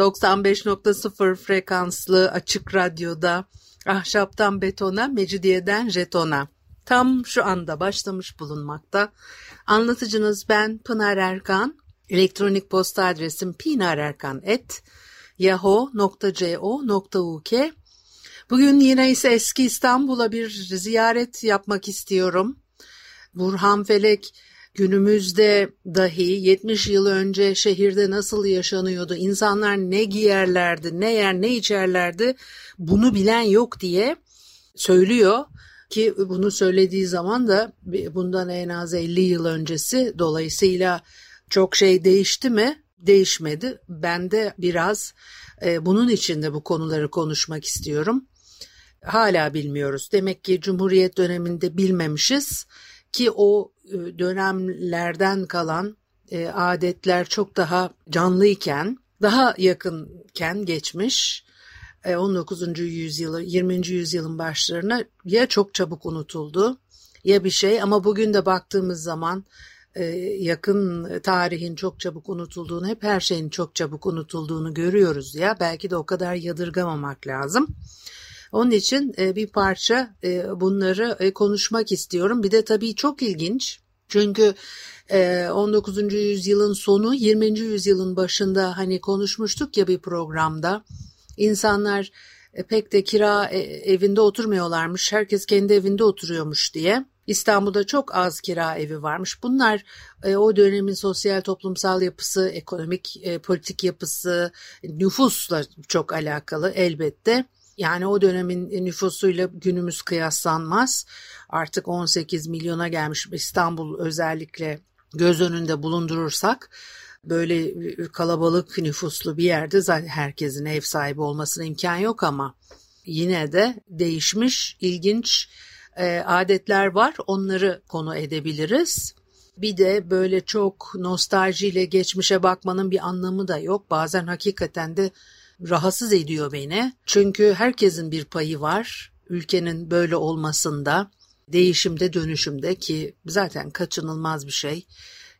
95.0 frekanslı açık radyoda ahşaptan betona, mecidiyeden jetona. Tam şu anda başlamış bulunmakta. Anlatıcınız ben Pınar Erkan. Elektronik posta adresim pinarerkan.yahoo.co.uk Bugün yine ise eski İstanbul'a bir ziyaret yapmak istiyorum. Burhan Felek Günümüzde dahi 70 yıl önce şehirde nasıl yaşanıyordu, insanlar ne giyerlerdi, ne yer ne içerlerdi bunu bilen yok diye söylüyor ki bunu söylediği zaman da bundan en az 50 yıl öncesi dolayısıyla çok şey değişti mi? Değişmedi. Ben de biraz e, bunun için de bu konuları konuşmak istiyorum. Hala bilmiyoruz. Demek ki Cumhuriyet döneminde bilmemişiz ki o e, dönemlerden kalan e, adetler çok daha canlıyken, daha yakınken geçmiş 19. E, yüzyılı, 20. yüzyılın başlarına ya çok çabuk unutuldu ya bir şey ama bugün de baktığımız zaman yakın tarihin çok çabuk unutulduğunu, hep her şeyin çok çabuk unutulduğunu görüyoruz ya. Belki de o kadar yadırgamamak lazım. Onun için e, bir parça e, bunları e, konuşmak istiyorum. Bir de tabii çok ilginç. Çünkü 19. yüzyılın sonu 20. yüzyılın başında hani konuşmuştuk ya bir programda. İnsanlar pek de kira evinde oturmuyorlarmış. Herkes kendi evinde oturuyormuş diye. İstanbul'da çok az kira evi varmış. Bunlar o dönemin sosyal toplumsal yapısı, ekonomik politik yapısı, nüfusla çok alakalı elbette. Yani o dönemin nüfusuyla günümüz kıyaslanmaz. Artık 18 milyona gelmiş İstanbul özellikle göz önünde bulundurursak böyle kalabalık nüfuslu bir yerde zaten herkesin ev sahibi olmasına imkan yok ama yine de değişmiş ilginç e, adetler var onları konu edebiliriz. Bir de böyle çok nostaljiyle geçmişe bakmanın bir anlamı da yok. Bazen hakikaten de rahatsız ediyor beni. Çünkü herkesin bir payı var ülkenin böyle olmasında, değişimde, dönüşümde ki zaten kaçınılmaz bir şey.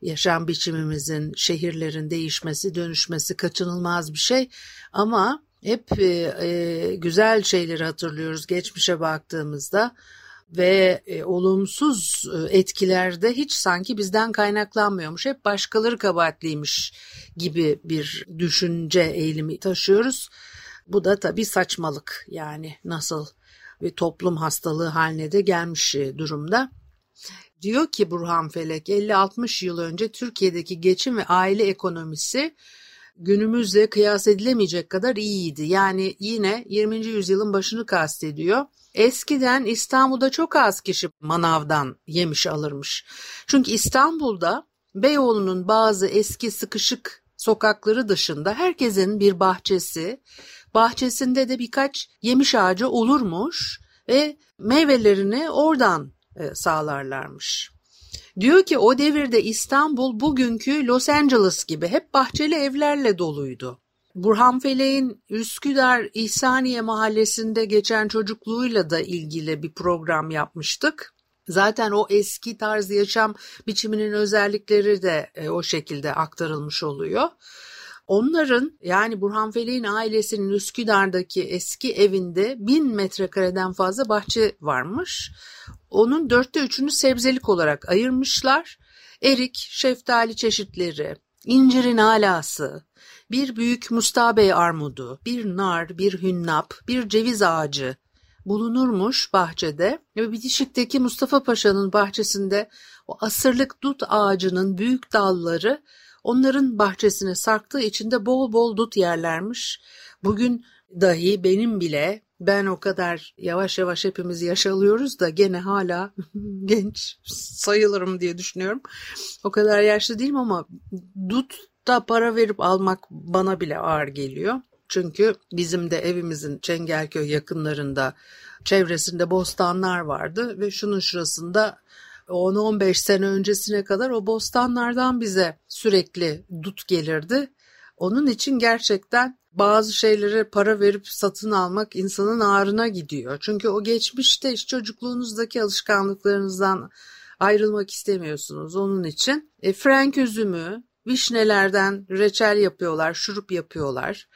Yaşam biçimimizin, şehirlerin değişmesi, dönüşmesi kaçınılmaz bir şey. Ama hep e, e, güzel şeyleri hatırlıyoruz geçmişe baktığımızda ve e, olumsuz e, etkilerde hiç sanki bizden kaynaklanmıyormuş. Hep başkaları kabahatliymiş gibi bir düşünce eğilimi taşıyoruz. Bu da tabii saçmalık yani nasıl bir toplum hastalığı haline de gelmiş e, durumda. Diyor ki Burhan Felek 50-60 yıl önce Türkiye'deki geçim ve aile ekonomisi günümüzle kıyas edilemeyecek kadar iyiydi. Yani yine 20. yüzyılın başını kastediyor. Eskiden İstanbul'da çok az kişi manavdan yemiş alırmış. Çünkü İstanbul'da Beyoğlu'nun bazı eski sıkışık sokakları dışında herkesin bir bahçesi, bahçesinde de birkaç yemiş ağacı olurmuş ve meyvelerini oradan e, sağlarlarmış. Diyor ki o devirde İstanbul bugünkü Los Angeles gibi hep bahçeli evlerle doluydu. Burhan Felek'in Üsküdar İhsaniye Mahallesi'nde geçen çocukluğuyla da ilgili bir program yapmıştık. Zaten o eski tarz yaşam biçiminin özellikleri de e, o şekilde aktarılmış oluyor. Onların yani Burhan Felek'in ailesinin Üsküdar'daki eski evinde bin metrekareden fazla bahçe varmış. Onun dörtte üçünü sebzelik olarak ayırmışlar. Erik, şeftali çeşitleri, incirin alası, bir büyük mustabey armudu, bir nar, bir hünnap, bir ceviz ağacı bulunurmuş bahçede ve bitişikteki Mustafa Paşa'nın bahçesinde o asırlık dut ağacının büyük dalları onların bahçesine sarktığı için de bol bol dut yerlermiş. Bugün dahi benim bile ben o kadar yavaş yavaş hepimiz yaşalıyoruz da gene hala genç sayılırım diye düşünüyorum. O kadar yaşlı değilim ama dut da para verip almak bana bile ağır geliyor. Çünkü bizim de evimizin Çengelköy yakınlarında çevresinde bostanlar vardı ve şunun şurasında 10-15 sene öncesine kadar o bostanlardan bize sürekli dut gelirdi. Onun için gerçekten bazı şeylere para verip satın almak insanın ağrına gidiyor. Çünkü o geçmişte işte çocukluğunuzdaki alışkanlıklarınızdan ayrılmak istemiyorsunuz onun için. E, Frank üzümü, vişnelerden reçel yapıyorlar, şurup yapıyorlar.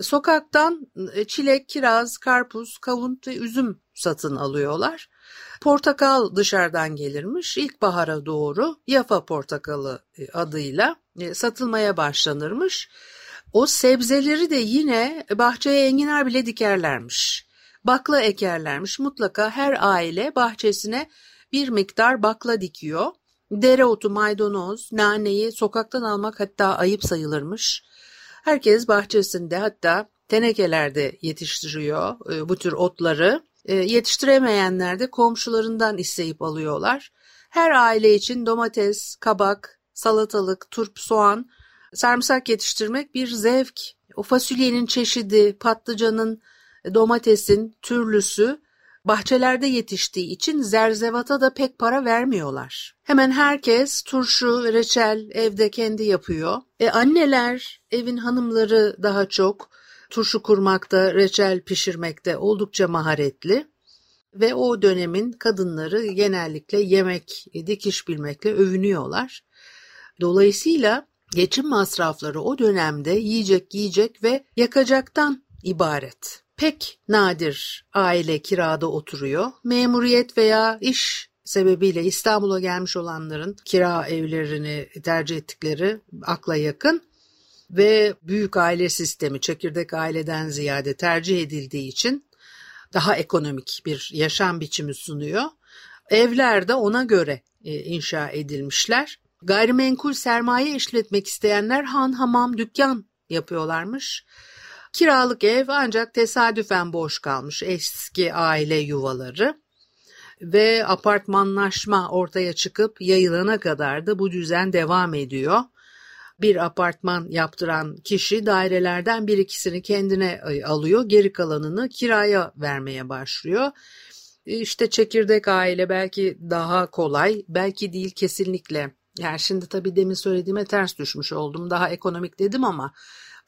Sokaktan e, çilek, kiraz, karpuz, kavun ve üzüm satın alıyorlar. Portakal dışarıdan gelirmiş. İlkbahara doğru Yafa portakalı e, adıyla e, satılmaya başlanırmış. O sebzeleri de yine bahçeye enginar bile dikerlermiş. Bakla ekerlermiş. Mutlaka her aile bahçesine bir miktar bakla dikiyor. Dereotu, maydanoz, naneyi sokaktan almak hatta ayıp sayılırmış. Herkes bahçesinde hatta tenekelerde yetiştiriyor e, bu tür otları. E, yetiştiremeyenler de komşularından isteyip alıyorlar. Her aile için domates, kabak, salatalık, turp, soğan, sarımsak yetiştirmek bir zevk. O fasulyenin çeşidi, patlıcanın, domatesin türlüsü bahçelerde yetiştiği için zerzevata da pek para vermiyorlar. Hemen herkes turşu, reçel evde kendi yapıyor. E anneler, evin hanımları daha çok turşu kurmakta, reçel pişirmekte oldukça maharetli ve o dönemin kadınları genellikle yemek, dikiş bilmekle övünüyorlar. Dolayısıyla geçim masrafları o dönemde yiyecek, giyecek ve yakacaktan ibaret. Pek nadir aile kirada oturuyor. Memuriyet veya iş sebebiyle İstanbul'a gelmiş olanların kira evlerini tercih ettikleri akla yakın ve büyük aile sistemi çekirdek aileden ziyade tercih edildiği için daha ekonomik bir yaşam biçimi sunuyor. Evler de ona göre e, inşa edilmişler. Gayrimenkul sermaye işletmek isteyenler han hamam dükkan yapıyorlarmış. Kiralık ev ancak tesadüfen boş kalmış eski aile yuvaları ve apartmanlaşma ortaya çıkıp yayılana kadar da bu düzen devam ediyor. Bir apartman yaptıran kişi dairelerden bir ikisini kendine e, alıyor, geri kalanını kiraya vermeye başlıyor. İşte çekirdek aile belki daha kolay, belki değil kesinlikle. Yani şimdi tabii demin söylediğime ters düşmüş oldum. Daha ekonomik dedim ama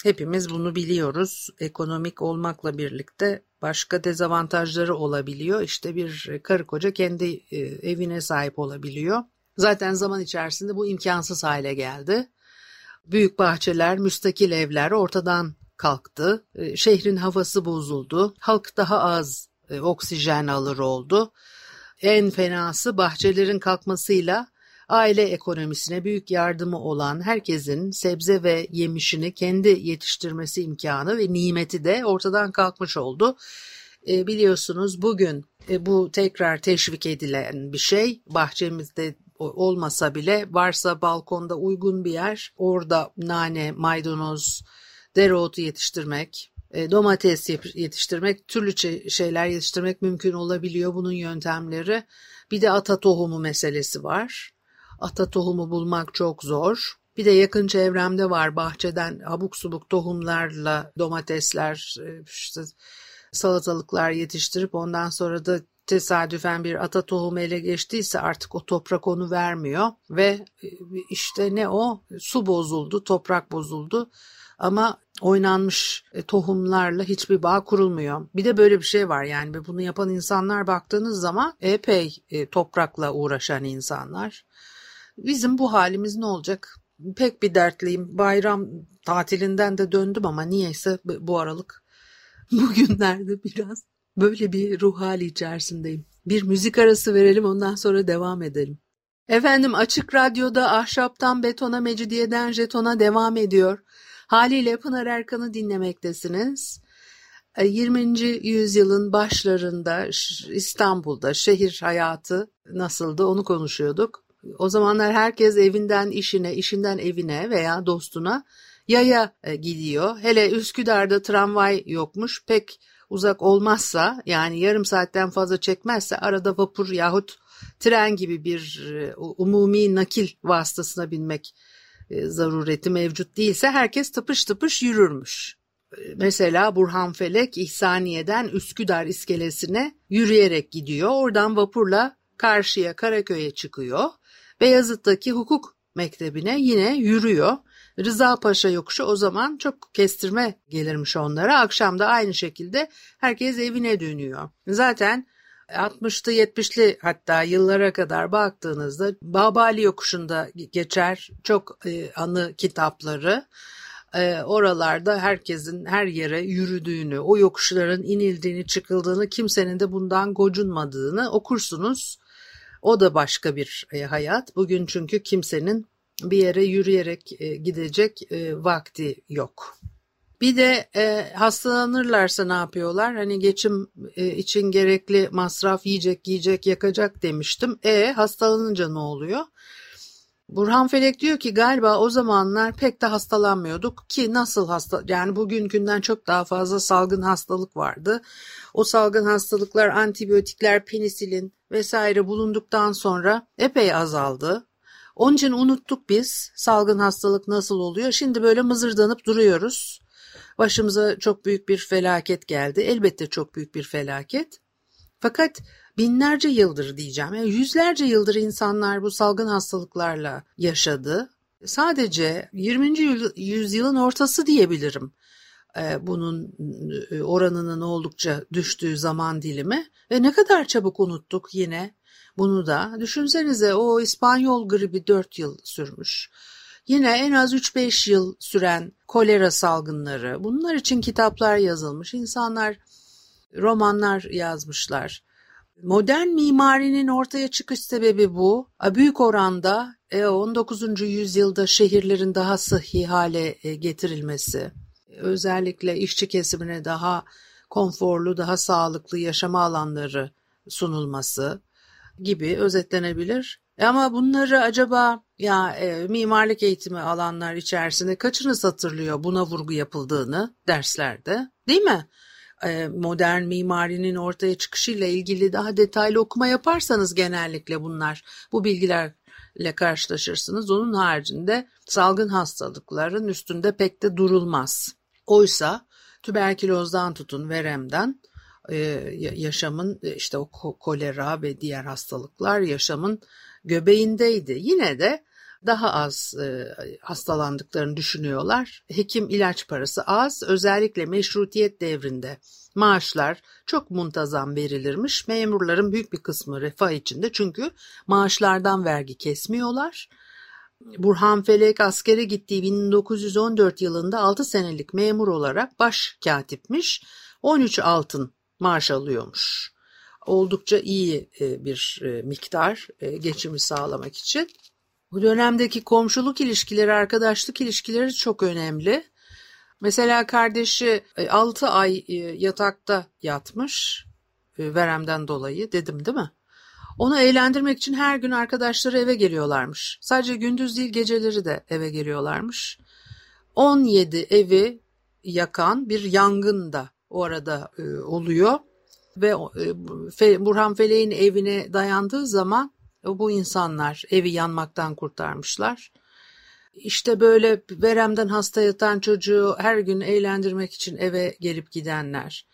Hepimiz bunu biliyoruz. Ekonomik olmakla birlikte başka dezavantajları olabiliyor. İşte bir karı koca kendi e, evine sahip olabiliyor. Zaten zaman içerisinde bu imkansız hale geldi. Büyük bahçeler, müstakil evler ortadan kalktı. E, şehrin havası bozuldu. Halk daha az e, oksijen alır oldu. En fenası bahçelerin kalkmasıyla aile ekonomisine büyük yardımı olan herkesin sebze ve yemişini kendi yetiştirmesi imkanı ve nimeti de ortadan kalkmış oldu. E, biliyorsunuz bugün e, bu tekrar teşvik edilen bir şey. Bahçemizde olmasa bile varsa balkonda uygun bir yer orada nane, maydanoz, dereotu yetiştirmek, e, domates yetiştirmek, türlü şeyler yetiştirmek mümkün olabiliyor bunun yöntemleri. Bir de ata tohumu meselesi var. Ata tohumu bulmak çok zor. Bir de yakın çevremde var bahçeden abuk subuk tohumlarla domatesler, e, işte salatalıklar yetiştirip ondan sonra da tesadüfen bir ata tohumu ele geçtiyse artık o toprak onu vermiyor ve e, işte ne o su bozuldu, toprak bozuldu ama oynanmış e, tohumlarla hiçbir bağ kurulmuyor. Bir de böyle bir şey var yani bunu yapan insanlar baktığınız zaman epey toprakla uğraşan insanlar. Bizim bu halimiz ne olacak? Pek bir dertliyim. Bayram tatilinden de döndüm ama niyeyse bu aralık bugünlerde biraz böyle bir ruh hali içerisindeyim. Bir müzik arası verelim ondan sonra devam edelim. Efendim Açık Radyo'da ahşaptan betona, mecidiyeden jetona devam ediyor. Haliyle Pınar Erkan'ı dinlemektesiniz. 20. E, yüzyılın başlarında İstanbul'da şehir hayatı nasıldı onu konuşuyorduk. O zamanlar herkes evinden işine, işinden evine veya dostuna yaya e, gidiyor. Hele Üsküdar'da tramvay yokmuş. Pek uzak olmazsa yani yarım saatten fazla çekmezse arada vapur yahut tren gibi bir e, umumi nakil vasıtasına binmek e, zarureti mevcut değilse herkes tıpış tıpış yürürmüş. Mesela Burhan Felek İhsaniye'den Üsküdar iskelesine yürüyerek gidiyor. Oradan vapurla karşıya Karaköy'e çıkıyor. Beyazıt'taki hukuk mektebine yine yürüyor. Rıza Paşa yokuşu o zaman çok kestirme gelirmiş onlara. Akşam da aynı şekilde herkes evine dönüyor. Zaten 60'lı 70'li hatta yıllara kadar baktığınızda Babali yokuşunda geçer çok e, anı kitapları. E, oralarda herkesin her yere yürüdüğünü, o yokuşların inildiğini, çıkıldığını, kimsenin de bundan gocunmadığını okursunuz. O da başka bir e, hayat. Bugün çünkü kimsenin bir yere yürüyerek e, gidecek e, vakti yok. Bir de e, hastalanırlarsa ne yapıyorlar? Hani geçim e, için gerekli masraf yiyecek, giyecek, yakacak demiştim. E hastalanınca ne oluyor? Burhan Felek diyor ki galiba o zamanlar pek de hastalanmıyorduk ki nasıl hasta yani bugünkünden çok daha fazla salgın hastalık vardı. O salgın hastalıklar antibiyotikler, penisilin vesaire bulunduktan sonra epey azaldı. Onun için unuttuk biz salgın hastalık nasıl oluyor. Şimdi böyle mızırdanıp duruyoruz. Başımıza çok büyük bir felaket geldi. Elbette çok büyük bir felaket. Fakat binlerce yıldır diyeceğim, yani yüzlerce yıldır insanlar bu salgın hastalıklarla yaşadı. Sadece 20. yüzyılın ortası diyebilirim e, bunun e, oranının oldukça düştüğü zaman dilimi ve ne kadar çabuk unuttuk yine bunu da. Düşünsenize o İspanyol gribi 4 yıl sürmüş. Yine en az 3-5 yıl süren kolera salgınları, bunlar için kitaplar yazılmış, insanlar romanlar yazmışlar. Modern mimarinin ortaya çıkış sebebi bu. Büyük oranda 19. E, yüzyılda şehirlerin daha sıhhi hale e, getirilmesi, özellikle işçi kesimine daha konforlu, daha sağlıklı yaşama alanları sunulması gibi özetlenebilir. E, ama bunları acaba ya e, mimarlık eğitimi alanlar içerisinde kaçınız hatırlıyor buna vurgu yapıldığını derslerde değil mi? E, modern mimarinin ortaya çıkışıyla ilgili daha detaylı okuma yaparsanız genellikle bunlar bu bilgilerle karşılaşırsınız. Onun haricinde salgın hastalıkların üstünde pek de durulmaz. Oysa tüberkülozdan tutun veremden e, yaşamın işte o kolera ve diğer hastalıklar yaşamın göbeğindeydi. Yine de daha az e, hastalandıklarını düşünüyorlar. Hekim ilaç parası az, özellikle meşrutiyet devrinde maaşlar çok muntazam verilirmiş. Memurların büyük bir kısmı refah içinde çünkü maaşlardan vergi kesmiyorlar. Burhan Felek askere gittiği 1914 yılında 6 senelik memur olarak baş katipmiş. 13 altın maaş alıyormuş. Oldukça iyi e, bir e, miktar e, geçimi sağlamak için. Bu dönemdeki komşuluk ilişkileri, arkadaşlık ilişkileri çok önemli. Mesela kardeşi 6 ay yatakta yatmış veremden dolayı dedim değil mi? Onu eğlendirmek için her gün arkadaşları eve geliyorlarmış. Sadece gündüz değil geceleri de eve geliyorlarmış. 17 evi yakan bir yangın da o arada e, oluyor ve e, Burhan Felek'in evine dayandığı zaman bu insanlar evi yanmaktan kurtarmışlar. İşte böyle veremden hasta yatan çocuğu her gün eğlendirmek için eve gelip gidenler.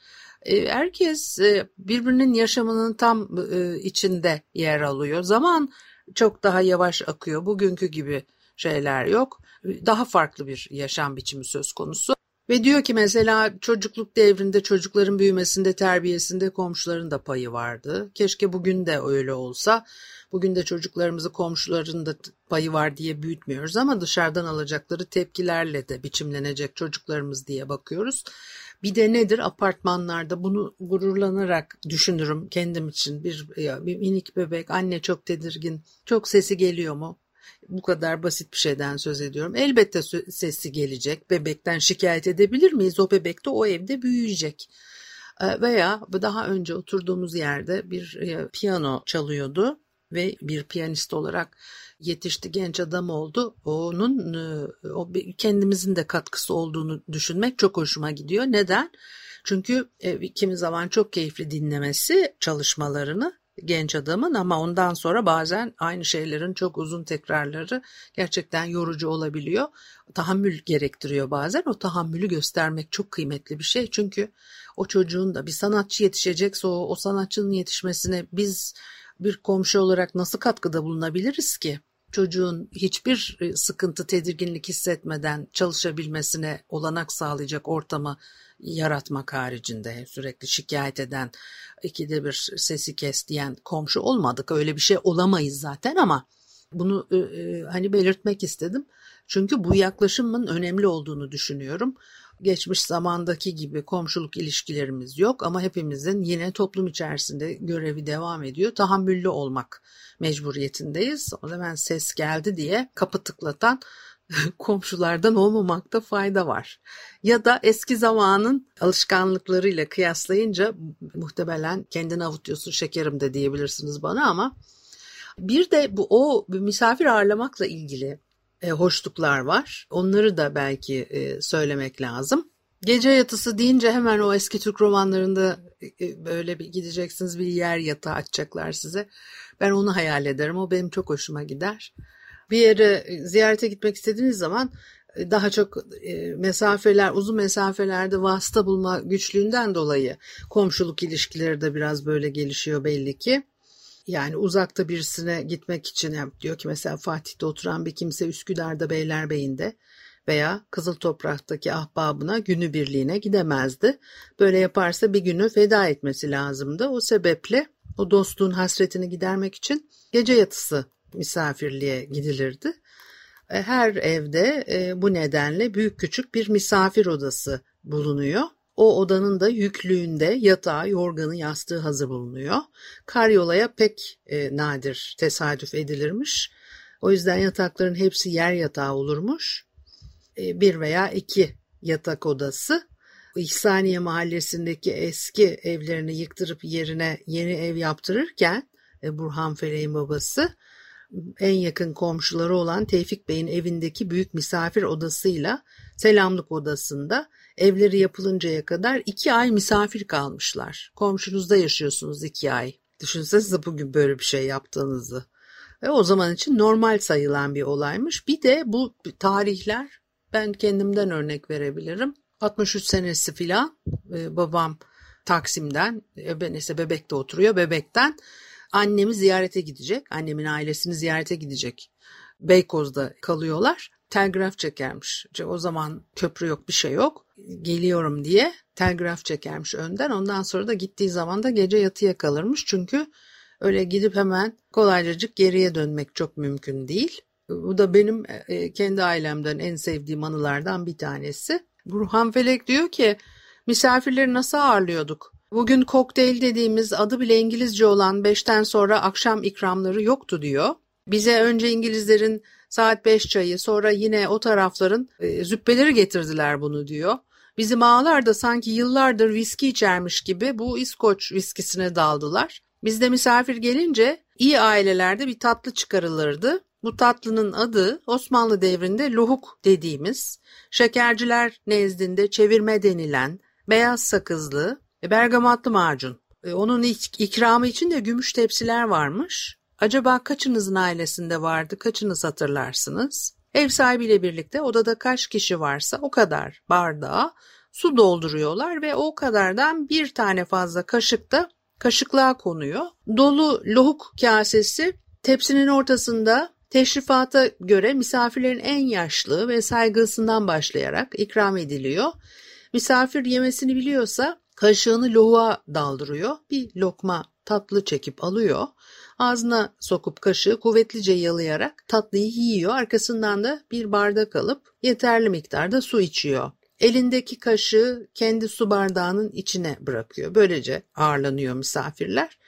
E, herkes e, birbirinin yaşamının tam e, içinde yer alıyor. Zaman çok daha yavaş akıyor. Bugünkü gibi şeyler yok. Daha farklı bir yaşam biçimi söz konusu. Ve diyor ki mesela çocukluk devrinde çocukların büyümesinde, terbiyesinde komşuların da payı vardı. Keşke bugün de öyle olsa. Bugün de çocuklarımızı komşuların da payı var diye büyütmüyoruz ama dışarıdan alacakları tepkilerle de biçimlenecek çocuklarımız diye bakıyoruz. Bir de nedir apartmanlarda bunu gururlanarak düşünürüm kendim için bir, bir minik bebek anne çok tedirgin çok sesi geliyor mu? Bu kadar basit bir şeyden söz ediyorum. Elbette sesi gelecek. Bebekten şikayet edebilir miyiz? O bebek de o evde büyüyecek. Veya daha önce oturduğumuz yerde bir piyano çalıyordu ve bir piyanist olarak yetişti genç adam oldu. Onun e, o kendimizin de katkısı olduğunu düşünmek çok hoşuma gidiyor. Neden? Çünkü e, kimi zaman çok keyifli dinlemesi çalışmalarını genç adamın ama ondan sonra bazen aynı şeylerin çok uzun tekrarları gerçekten yorucu olabiliyor. Tahammül gerektiriyor bazen. O tahammülü göstermek çok kıymetli bir şey. Çünkü o çocuğun da bir sanatçı yetişecekse o, o sanatçının yetişmesine biz bir komşu olarak nasıl katkıda bulunabiliriz ki? çocuğun hiçbir e, sıkıntı, tedirginlik hissetmeden çalışabilmesine olanak sağlayacak ortamı yaratmak haricinde sürekli şikayet eden, ikide bir sesi kes diyen komşu olmadık. Öyle bir şey olamayız zaten ama bunu e, e, hani belirtmek istedim. Çünkü bu yaklaşımın önemli olduğunu düşünüyorum geçmiş zamandaki gibi komşuluk ilişkilerimiz yok ama hepimizin yine toplum içerisinde görevi devam ediyor. Tahammüllü olmak mecburiyetindeyiz. O zaman ses geldi diye kapı tıklatan komşulardan olmamakta fayda var. Ya da eski zamanın alışkanlıklarıyla kıyaslayınca muhtemelen kendini avutuyorsun şekerim de diyebilirsiniz bana ama bir de bu o misafir ağırlamakla ilgili e, hoşluklar var. Onları da belki e, söylemek lazım. Gece yatısı deyince hemen o eski Türk romanlarında e, böyle bir gideceksiniz bir yer yatağı açacaklar size. Ben onu hayal ederim. O benim çok hoşuma gider. Bir yere ziyarete gitmek istediğiniz zaman daha çok mesafeler, uzun mesafelerde vasıta bulma güçlüğünden dolayı komşuluk ilişkileri de biraz böyle gelişiyor belli ki. Yani uzakta birisine gitmek için yani diyor ki mesela Fatih'te oturan bir kimse Üsküdar'da Beylerbeyi'nde veya Kızıl Toprak'taki ahbabına günü birliğine gidemezdi. Böyle yaparsa bir günü feda etmesi lazımdı. O sebeple o dostluğun hasretini gidermek için gece yatısı misafirliğe gidilirdi. E, her evde e, bu nedenle büyük küçük bir misafir odası bulunuyor. O odanın da yüklüğünde yatağı, yorganı, yastığı hazır bulunuyor. Karyolaya pek e, nadir tesadüf edilirmiş. O yüzden yatakların hepsi yer yatağı olurmuş. E, bir veya iki yatak odası. İhsaniye mahallesindeki eski evlerini yıktırıp yerine yeni ev yaptırırken e, Burhan Feleğin babası en yakın komşuları olan Tevfik Bey'in evindeki büyük misafir odasıyla selamlık odasında evleri yapılıncaya kadar iki ay misafir kalmışlar. Komşunuzda yaşıyorsunuz iki ay. Düşünsenize bugün böyle bir şey yaptığınızı. Ve o zaman için normal sayılan bir olaymış. Bir de bu tarihler ben kendimden örnek verebilirim. 63 senesi filan e, babam Taksim'den, e, ben ise Bebek'te oturuyor. Bebek'ten annemi ziyarete gidecek. Annemin ailesini ziyarete gidecek. Beykoz'da kalıyorlar. Telgraf çekermiş. O zaman köprü yok bir şey yok. Geliyorum diye telgraf çekermiş önden. Ondan sonra da gittiği zaman da gece yatıya kalırmış. Çünkü öyle gidip hemen kolaycacık geriye dönmek çok mümkün değil. Bu da benim e, kendi ailemden en sevdiğim anılardan bir tanesi. Burhan Felek diyor ki misafirleri nasıl ağırlıyorduk? Bugün kokteyl dediğimiz adı bile İngilizce olan beşten sonra akşam ikramları yoktu diyor. Bize önce İngilizlerin saat beş çayı sonra yine o tarafların e, züppeleri getirdiler bunu diyor. Bizim ağalar da sanki yıllardır viski içermiş gibi bu İskoç viskisine daldılar. Bizde misafir gelince iyi ailelerde bir tatlı çıkarılırdı. Bu tatlının adı Osmanlı devrinde lohuk dediğimiz, şekerciler nezdinde çevirme denilen, beyaz sakızlı, e, bergamatlı macun. E, onun ikramı için de gümüş tepsiler varmış. Acaba kaçınızın ailesinde vardı, kaçınız hatırlarsınız? Ev sahibiyle birlikte odada kaç kişi varsa o kadar bardağa su dolduruyorlar ve o kadardan bir tane fazla kaşık da kaşıklığa konuyor. Dolu lohuk kasesi tepsinin ortasında teşrifata göre misafirlerin en yaşlı ve saygısından başlayarak ikram ediliyor. Misafir yemesini biliyorsa Kaşığını lohuğa daldırıyor. Bir lokma tatlı çekip alıyor. Ağzına sokup kaşığı kuvvetlice yalayarak tatlıyı yiyor. Arkasından da bir bardak alıp yeterli miktarda su içiyor. Elindeki kaşığı kendi su bardağının içine bırakıyor. Böylece ağırlanıyor misafirler.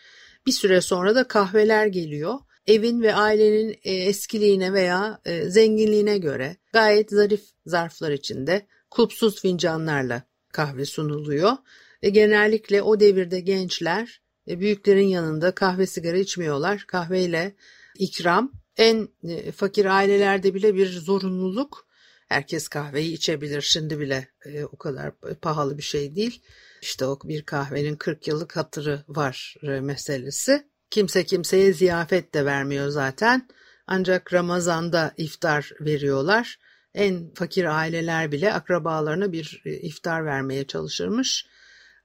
Bir süre sonra da kahveler geliyor. Evin ve ailenin e, eskiliğine veya e, zenginliğine göre gayet zarif zarflar içinde kulpsuz fincanlarla kahve sunuluyor. Ve genellikle o devirde gençler e, büyüklerin yanında kahve sigara içmiyorlar. Kahveyle ikram en e, fakir ailelerde bile bir zorunluluk. Herkes kahveyi içebilir şimdi bile e, o kadar pahalı bir şey değil. İşte o bir kahvenin 40 yıllık hatırı var meselesi. Kimse kimseye ziyafet de vermiyor zaten. Ancak Ramazan'da iftar veriyorlar. En fakir aileler bile akrabalarına bir e, iftar vermeye çalışırmış.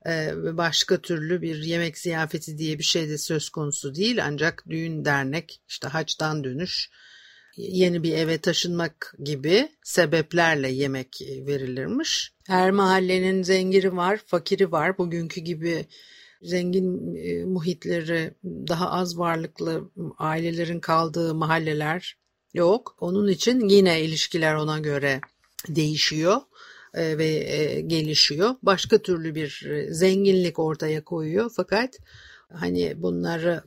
Ve başka türlü bir yemek ziyafeti diye bir şey de söz konusu değil. Ancak düğün dernek, işte haçtan dönüş, yeni bir eve taşınmak gibi sebeplerle yemek verilirmiş. Her mahallenin zengiri var, fakiri var. Bugünkü gibi zengin e, muhitleri, daha az varlıklı ailelerin kaldığı mahalleler yok. Onun için yine ilişkiler ona göre değişiyor e, ve e, gelişiyor. Başka türlü bir zenginlik ortaya koyuyor fakat hani bunları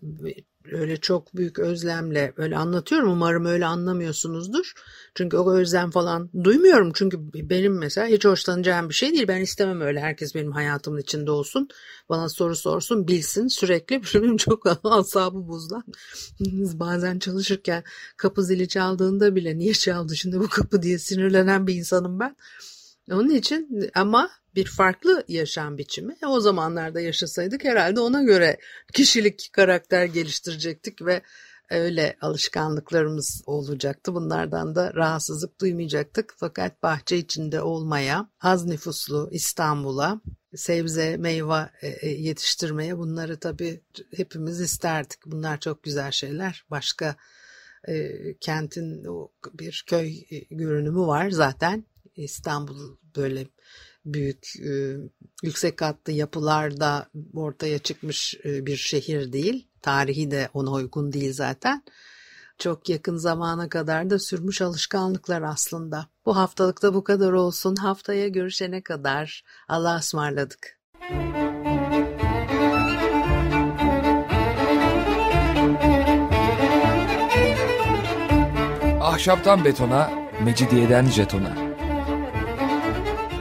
öyle çok büyük özlemle öyle anlatıyorum. Umarım öyle anlamıyorsunuzdur. Çünkü o özlem falan duymuyorum. Çünkü benim mesela hiç hoşlanacağım bir şey değil. Ben istemem öyle herkes benim hayatımın içinde olsun. Bana soru sorsun, bilsin sürekli. Benim çok asabı bozulan. Bazen çalışırken kapı zili çaldığında bile niye çaldı şimdi bu kapı diye sinirlenen bir insanım ben. Onun için ama bir farklı yaşam biçimi. O zamanlarda yaşasaydık herhalde ona göre kişilik, karakter geliştirecektik ve öyle alışkanlıklarımız olacaktı. Bunlardan da rahatsızlık duymayacaktık. Fakat bahçe içinde olmaya, az nüfuslu İstanbul'a, sebze, meyve e, e, yetiştirmeye bunları tabii hepimiz isterdik. Bunlar çok güzel şeyler. Başka e, kentin bir köy görünümü var zaten. İstanbul böyle büyük e, yüksek katlı yapılarda ortaya çıkmış e, bir şehir değil. Tarihi de ona uygun değil zaten. Çok yakın zamana kadar da sürmüş alışkanlıklar aslında. Bu haftalıkta bu kadar olsun. Haftaya görüşene kadar Allah'a ısmarladık. Ahşaptan betona, mecidiyeden jetona.